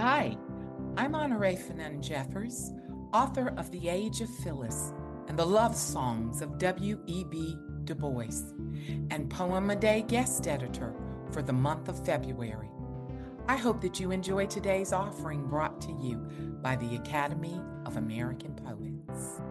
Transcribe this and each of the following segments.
Hi, I'm Honorée Fanonne Jeffers, author of The Age of Phillis and the Love Songs of W.E.B. Du Bois, and Poem a Day guest editor for the month of February. I hope that you enjoy today's offering brought to you by the Academy of American Poets.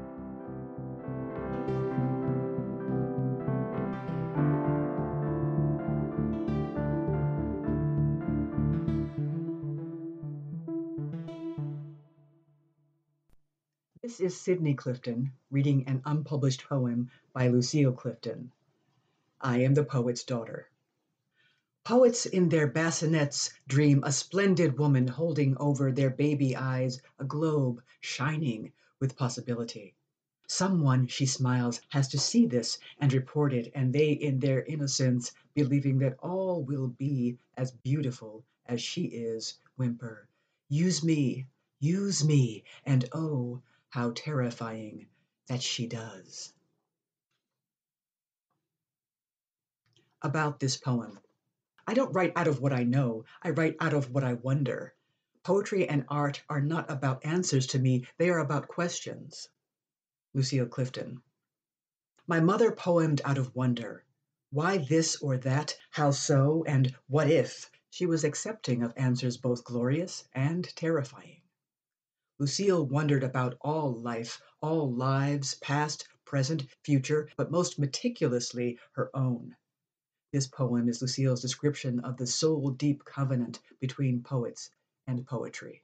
This is Sidney Clifton reading an unpublished poem by Lucille Clifton. I am the poet's daughter. Poets in their bassinets dream a splendid woman holding over their baby eyes a globe shining with possibility. Someone, she smiles, has to see this and report it, and they, in their innocence, believing that all will be as beautiful as she is, whimper, Use me, use me, and oh, how terrifying that she does. About this poem. I don't write out of what I know, I write out of what I wonder. Poetry and art are not about answers to me, they are about questions. Lucille Clifton. My mother poemed out of wonder. Why this or that, how so, and what if? She was accepting of answers both glorious and terrifying. Lucille wondered about all life, all lives, past, present, future, but most meticulously her own. This poem is Lucille's description of the soul deep covenant between poets and poetry.